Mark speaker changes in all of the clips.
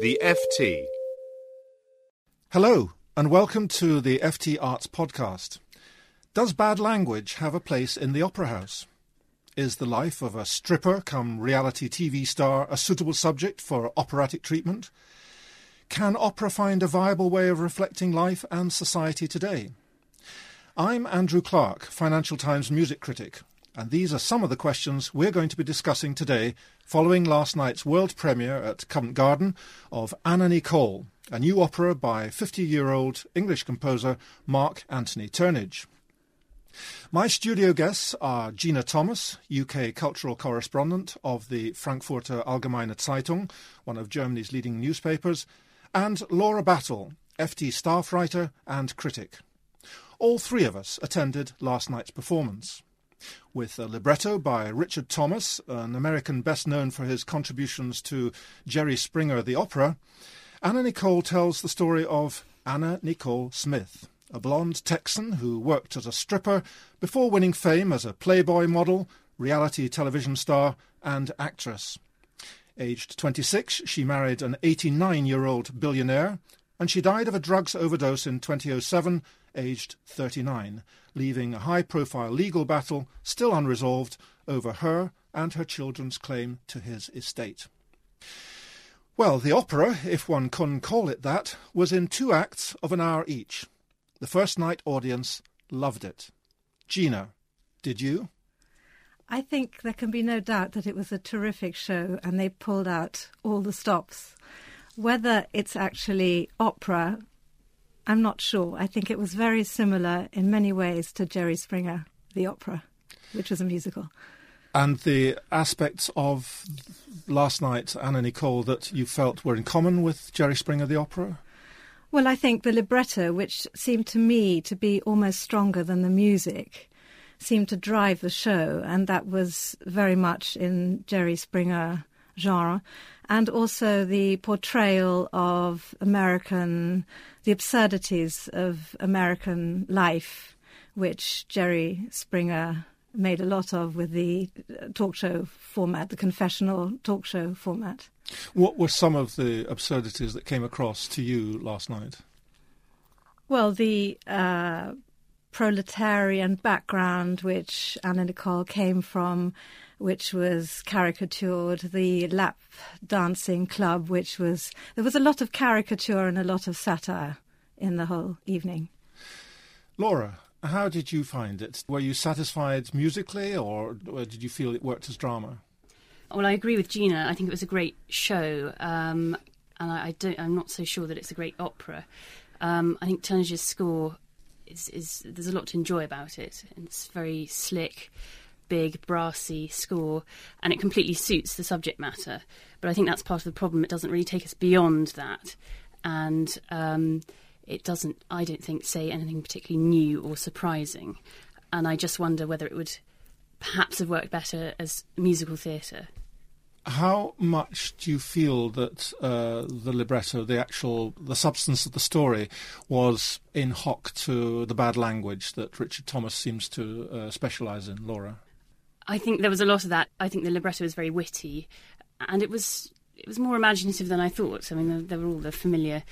Speaker 1: The FT.
Speaker 2: Hello, and welcome to the FT Arts Podcast. Does bad language have a place in the Opera House? Is the life of a stripper come reality TV star a suitable subject for operatic treatment? Can opera find a viable way of reflecting life and society today? I'm Andrew Clark, Financial Times music critic, and these are some of the questions we're going to be discussing today following last night's world premiere at Covent Garden of Anna Nicole, a new opera by 50 year old English composer Mark Anthony Turnage. My studio guests are Gina Thomas, UK cultural correspondent of the Frankfurter Allgemeine Zeitung, one of Germany's leading newspapers, and Laura Battle, FT staff writer and critic. All three of us attended last night's performance with a libretto by Richard Thomas, an American best known for his contributions to Jerry Springer the opera. Anna Nicole tells the story of Anna Nicole Smith, a blonde Texan who worked as a stripper before winning fame as a Playboy model, reality television star, and actress. Aged 26, she married an 89 year old billionaire, and she died of a drugs overdose in 2007, aged 39, leaving a high profile legal battle still unresolved over her and her children's claim to his estate. Well, the opera, if one can call it that, was in two acts of an hour each. The first night audience loved it. Gina, did you?
Speaker 3: I think there can be no doubt that it was a terrific show and they pulled out all the stops. Whether it's actually opera I'm not sure. I think it was very similar in many ways to Jerry Springer, the opera, which was a musical.
Speaker 2: And the aspects of last night, Anna Nicole, that you felt were in common with Jerry Springer, the opera?
Speaker 3: Well, I think the libretto, which seemed to me to be almost stronger than the music, seemed to drive the show, and that was very much in Jerry Springer genre and also the portrayal of American, the absurdities of American life, which Jerry Springer made a lot of with the talk show format, the confessional talk show format.
Speaker 2: What were some of the absurdities that came across to you last night?
Speaker 3: Well, the uh, proletarian background which Anna Nicole came from, which was caricatured, the lap dancing club, which was there was a lot of caricature and a lot of satire in the whole evening.
Speaker 2: Laura, how did you find it? Were you satisfied musically, or, or did you feel it worked as drama?
Speaker 4: Well, I agree with Gina. I think it was a great show, um, and I, I, don't. I'm not so sure that it's a great opera. Um, I think Turnage's score is, is there's a lot to enjoy about it. It's very slick, big, brassy score, and it completely suits the subject matter. But I think that's part of the problem. It doesn't really take us beyond that, and um, it doesn't. I don't think say anything particularly new or surprising. And I just wonder whether it would perhaps have worked better as musical theatre.
Speaker 2: How much do you feel that uh, the libretto, the actual, the substance of the story, was in hock to the bad language that Richard Thomas seems to uh, specialise in, Laura?
Speaker 4: I think there was a lot of that. I think the libretto was very witty, and it was it was more imaginative than I thought. I mean, there, there were all the familiar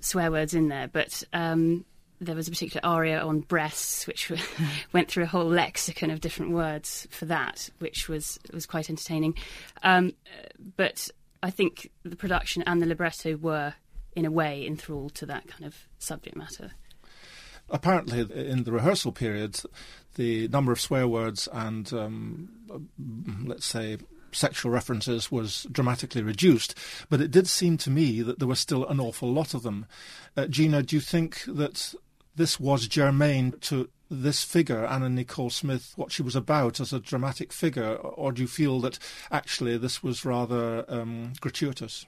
Speaker 4: swear words in there, but um, there was a particular aria on breasts, which went through a whole lexicon of different words for that, which was was quite entertaining. Um, but I think the production and the libretto were, in a way, enthralled to that kind of subject matter.
Speaker 2: Apparently, in the rehearsal period, the number of swear words and, um, let's say, sexual references was dramatically reduced, but it did seem to me that there was still an awful lot of them. Uh, Gina, do you think that this was germane to this figure, Anna Nicole Smith, what she was about as a dramatic figure, or do you feel that actually this was rather um, gratuitous?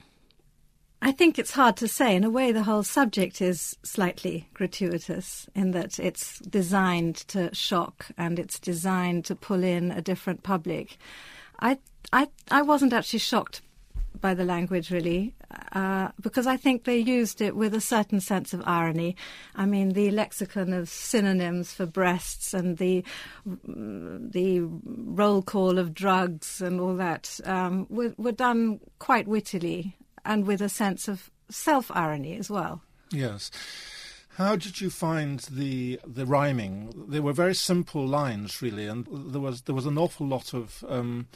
Speaker 3: I think it's hard to say. In a way, the whole subject is slightly gratuitous in that it's designed to shock and it's designed to pull in a different public. I, I, I wasn't actually shocked by the language, really, uh, because I think they used it with a certain sense of irony. I mean, the lexicon of synonyms for breasts and the the roll call of drugs and all that um, were, were done quite wittily and with a sense of self irony as well.
Speaker 2: Yes. How did you find the the rhyming? They were very simple lines, really, and there was there was an awful lot of um,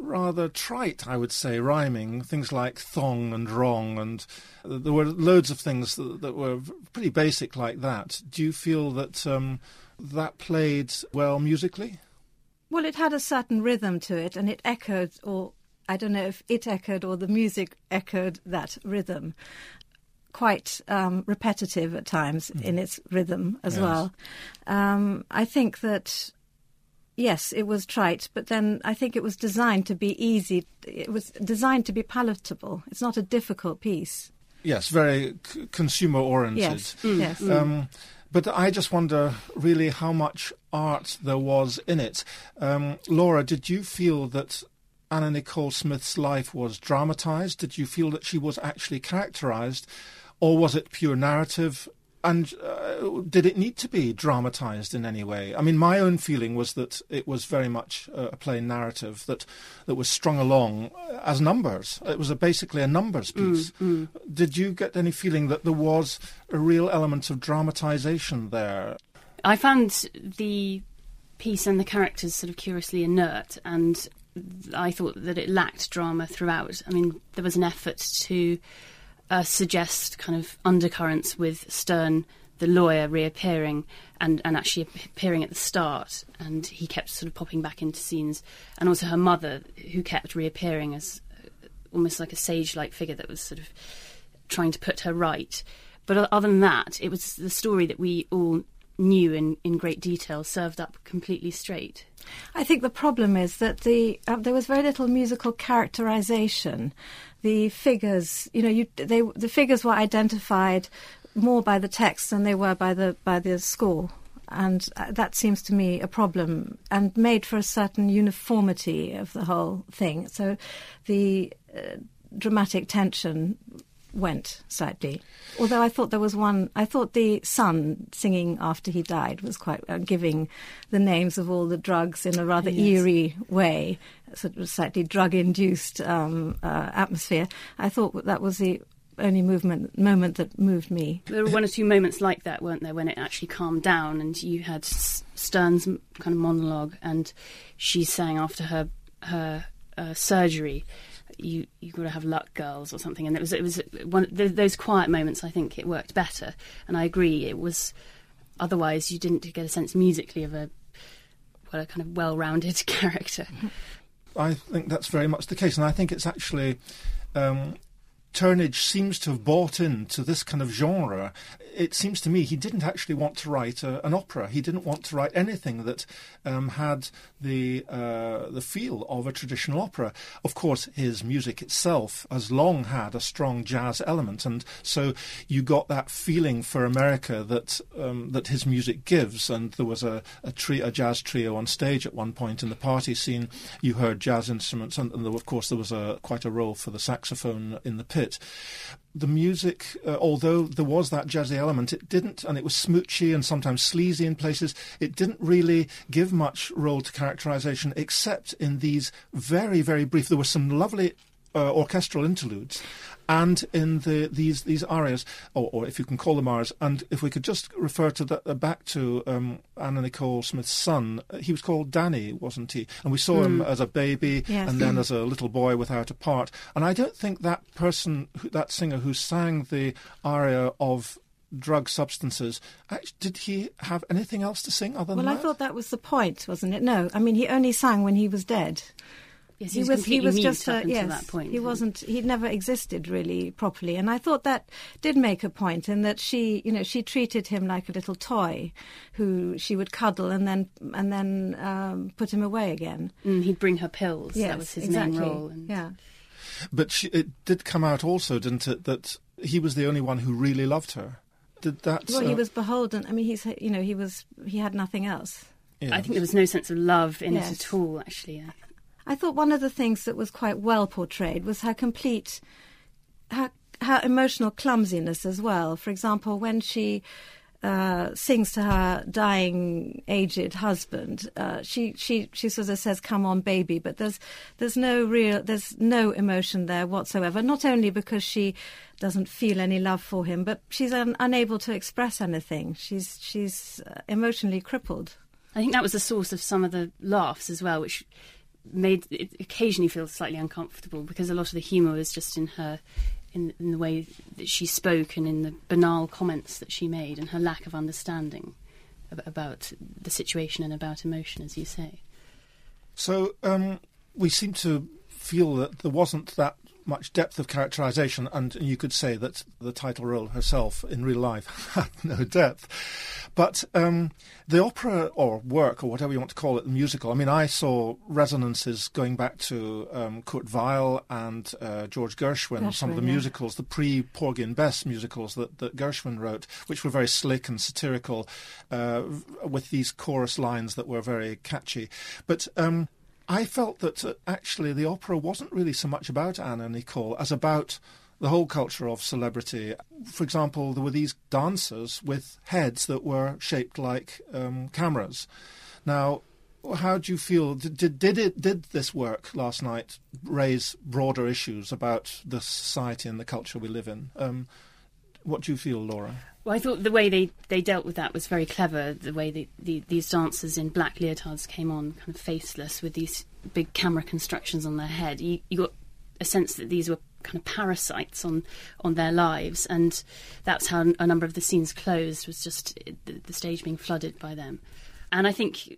Speaker 2: rather trite, I would say, rhyming. Things like thong and wrong, and there were loads of things that, that were pretty basic like that. Do you feel that um, that played well musically?
Speaker 3: Well, it had a certain rhythm to it, and it echoed, or I don't know if it echoed or the music echoed that rhythm. Quite um, repetitive at times mm. in its rhythm as yes. well. Um, I think that yes, it was trite, but then I think it was designed to be easy. It was designed to be palatable. It's not a difficult piece.
Speaker 2: Yes, very c- consumer oriented.
Speaker 3: Yes, mm. yes. Um,
Speaker 2: but I just wonder really how much art there was in it. Um, Laura, did you feel that Anna Nicole Smith's life was dramatized? Did you feel that she was actually characterized? Or was it pure narrative? And uh, did it need to be dramatized in any way? I mean, my own feeling was that it was very much a plain narrative that, that was strung along as numbers. It was a, basically a numbers mm, piece. Mm, mm. Did you get any feeling that there was a real element of dramatization there?
Speaker 4: I found the piece and the characters sort of curiously inert, and I thought that it lacked drama throughout. I mean, there was an effort to uh, suggest kind of undercurrents with Stern, the lawyer, reappearing and, and actually appearing at the start. And he kept sort of popping back into scenes. And also her mother, who kept reappearing as uh, almost like a sage like figure that was sort of trying to put her right. But other than that, it was the story that we all knew in, in great detail served up completely straight.
Speaker 3: I think the problem is that the uh, there was very little musical characterization. The figures, you know, you, they, the figures were identified more by the text than they were by the by the score. And uh, that seems to me a problem and made for a certain uniformity of the whole thing. So the uh, dramatic tension went slightly. Although I thought there was one, I thought the son singing after he died was quite uh, giving the names of all the drugs in a rather yes. eerie way, sort of slightly drug-induced um, uh, atmosphere. I thought that was the only movement moment that moved me.
Speaker 4: There were one or two moments like that, weren't there, when it actually calmed down and you had Stern's kind of monologue and she sang after her her uh, surgery you you got to have luck, girls, or something. And it was it was one those quiet moments. I think it worked better. And I agree, it was otherwise you didn't get a sense musically of a well a kind of well-rounded character.
Speaker 2: I think that's very much the case, and I think it's actually. Um, Turnage seems to have bought into this kind of genre it seems to me he didn't actually want to write a, an opera. He didn't want to write anything that um, had the uh, the feel of a traditional opera. Of course, his music itself has long had a strong jazz element, and so you got that feeling for America that um, that his music gives. And there was a a, tri- a, jazz trio on stage at one point in the party scene. You heard jazz instruments, and, and there, of course there was a quite a role for the saxophone in the pit the music, uh, although there was that jazzy element, it didn't, and it was smoochy and sometimes sleazy in places. It didn't really give much role to characterization, except in these very, very brief. There were some lovely uh, orchestral interludes, and in the these these arias, or, or, if you can call them arias, and if we could just refer to the, uh, back to um, Anna Nicole Smith's son, uh, he was called Danny, wasn't he? And we saw mm. him as a baby,
Speaker 3: yes.
Speaker 2: and then as a little boy without a part. And I don't think that person, that singer who sang the aria of drug substances. Actually, did he have anything else to sing other
Speaker 3: well,
Speaker 2: than
Speaker 3: that? Well, I thought that was the point, wasn't it? No, I mean he only sang when he was dead.
Speaker 4: Yes,
Speaker 3: he
Speaker 4: he was
Speaker 3: was he was just
Speaker 4: up
Speaker 3: a, yes
Speaker 4: that point,
Speaker 3: he wasn't he'd never existed really properly and i thought that did make a point in that she you know she treated him like a little toy who she would cuddle and then and then um, put him away again
Speaker 4: Mm, he'd bring her pills.
Speaker 3: yes
Speaker 4: that was his
Speaker 3: exactly
Speaker 4: main role. And
Speaker 3: yeah
Speaker 2: But she, it did come out also, didn't it, that he was the only one who really loved her. Did that?
Speaker 3: well he
Speaker 2: uh,
Speaker 3: was beholden i mean he's you know he was he had nothing else
Speaker 2: yeah.
Speaker 4: I think there was no sense of love in
Speaker 3: Yes.
Speaker 4: it at all. Actually, I-
Speaker 3: thought one of the things that was quite well portrayed was her complete, her, her emotional clumsiness as well. For example, when she uh, sings to her dying, aged husband, uh, she, she, she sort of says, "Come on, baby," but there's there's no real there's no emotion there whatsoever. Not only because she doesn't feel any love for him, but she's un- unable to express anything. She's she's uh, emotionally crippled.
Speaker 4: I think that was the source of some of the laughs as well, which made it occasionally feel slightly uncomfortable because a lot of the humour was just in her, in, in the way that she spoke and in the banal comments that she made and her lack of understanding ab- about the situation and about emotion, as you say.
Speaker 2: So um, we seem to feel that there wasn't that much depth of characterization, and you could say that the title role herself in real life had no depth. But um, the opera or work, or whatever you want to call it, the musical, I mean, I saw resonances going back to um, Kurt Weill and uh, George Gershwin, some of the
Speaker 3: yeah.
Speaker 2: musicals, the pre Porgy and Bess musicals that, that Gershwin wrote, which were very slick and satirical, uh, with these chorus lines that were very catchy. But um, I felt that uh, actually the opera wasn't really so much about Anna Nicole as about the whole culture of celebrity. For example, there were these dancers with heads that were shaped like um, cameras. Now, how do you feel? Did, did did it did this work last night raise broader issues about the society and the culture we live in? Um, what do you feel, Laura?
Speaker 4: Well, I thought the way they, they dealt with that was very clever. The way they, the, these dancers in black leotards came on, kind of faceless, with these big camera constructions on their head. You, you got a sense that these were kind of parasites on on their lives, and that's how a number of the scenes closed. Was just the, the stage being flooded by them, and I think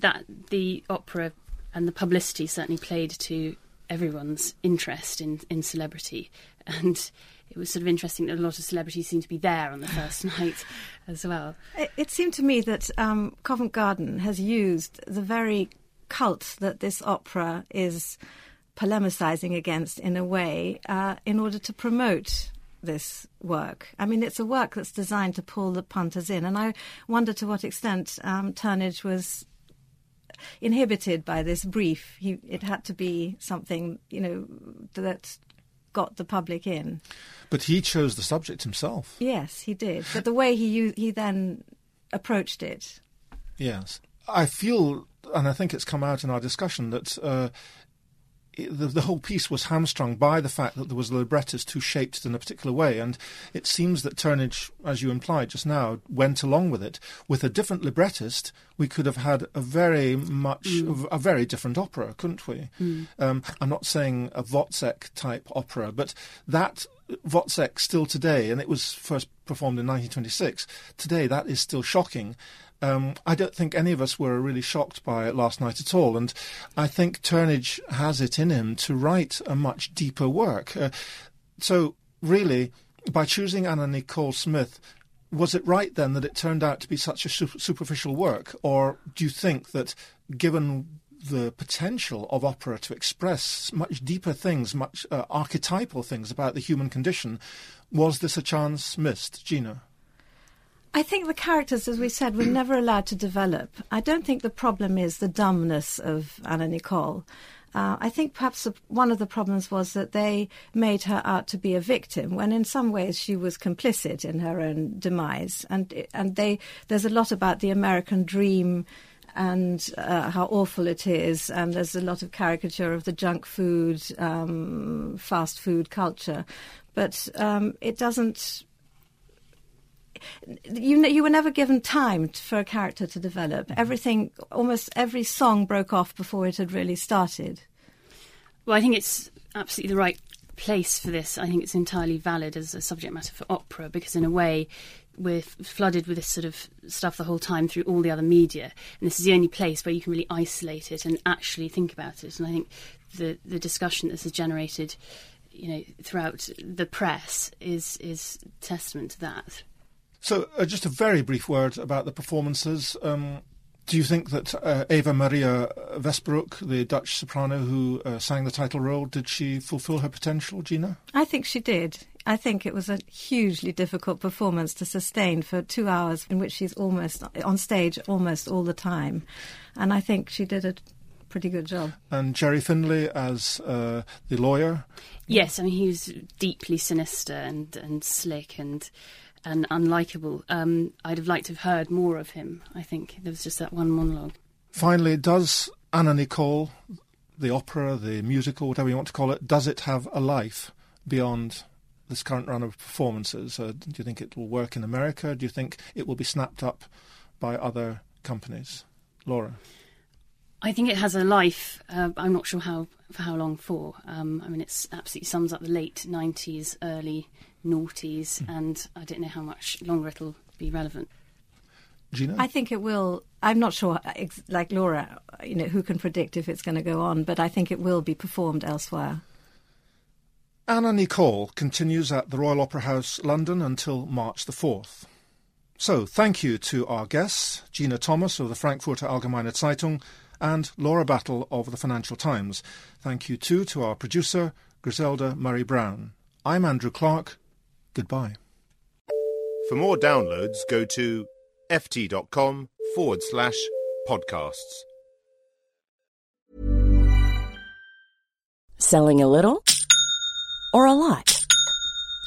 Speaker 4: that the opera and the publicity certainly played to everyone's interest in in celebrity and it was sort of interesting that a lot of celebrities seemed to be there on the first night as well.
Speaker 3: It, it seemed to me that um, Covent Garden has used the very cult that this opera is polemicizing against in a way uh, in order to promote this work. I mean, it's a work that's designed to pull the punters in, and I wonder to what extent um, Turnage was inhibited by this brief. He, it had to be something, you know, that got the public in.
Speaker 2: But he chose the subject himself.
Speaker 3: Yes, he did. But the way he he then approached it.
Speaker 2: Yes. I feel, and I think it's come out in our discussion, that uh, the, the whole piece was hamstrung by the fact that there was a librettist who shaped it in a particular way. And it seems that Turnage, as you implied just now, went along with it. With a different librettist, we could have had a very much, a very different opera, couldn't we? Um, I'm not saying a Wozzeck type opera, but that Wozzeck still today, and it was first performed in 1926, today that is still shocking. Um, I don't think any of us were really shocked by it last night at all, and I think Turnage has it in him to write a much deeper work. Uh, so, really, by choosing Anna Nicole Smith, was it right then that it turned out to be such a su- superficial work, or do you think that, given the potential of opera to express much deeper things, much uh, archetypal things about the human condition, was this a chance missed, Gina?
Speaker 3: I think the characters, as we said, were never allowed to develop. I don't think the problem is the dumbness of Anna Nicole. Uh, I think perhaps one of the problems was that they made her out to be a victim, when in some ways she was complicit in her own demise. And and they there's a lot about the American dream and uh, how awful it is, and there's a lot of caricature of the junk food, um, fast food culture, but um, it doesn't you you were never given time for a character to develop. Mm-hmm. Everything, almost every song broke off before it had really started.
Speaker 4: Well, I think it's absolutely the right place for this. I think it's entirely valid as a subject matter for opera because, in a way, we're flooded with this sort of stuff the whole time through all the other media, and this is the only place where you can really isolate it and actually think about it. And I think the the discussion this has generated, you know, throughout the press is is testament to that.
Speaker 2: So, uh, just a very brief word about the performances. Um, do you think that uh, Eva Maria Westbroek, the Dutch soprano who uh, sang the title role, did she fulfil her potential, Gina?
Speaker 3: I think she did. I think it was a hugely difficult performance to sustain for two hours, in which she's almost on stage almost all the time, and I think she did a pretty good job.
Speaker 2: And Jerry Finley as uh, the lawyer.
Speaker 4: Yes, I mean he was deeply sinister and and slick and and unlikable. Um, I'd have liked to have heard more of him. I think there was just that one monologue.
Speaker 2: Finally, does Anna Nicole, the opera, the musical, whatever you want to call it, does it have a life beyond this current run of performances? Uh, do you think it will work in America? Do you think it will be snapped up by other companies? Laura?
Speaker 4: I think it has a life. Uh, I'm not sure how for how long for. Um, I mean, it absolutely sums up the late '90s, early noughties, mm. and I don't know how much longer it'll be relevant.
Speaker 2: Gina?
Speaker 3: I think it will. I'm not sure, like Laura, you know, who can predict if it's going to go on, but I think it will be performed elsewhere.
Speaker 2: Anna Nicole continues at the Royal Opera House, London, until March the 4th. So, thank you to our guests, Gina Thomas of the Frankfurter Allgemeine Zeitung and Laura Battle of the Financial Times. Thank you too to our producer, Griselda Murray Brown. I'm Andrew Clark. Goodbye.
Speaker 1: For more downloads, go to ft.com forward slash podcasts.
Speaker 5: Selling a little or a lot?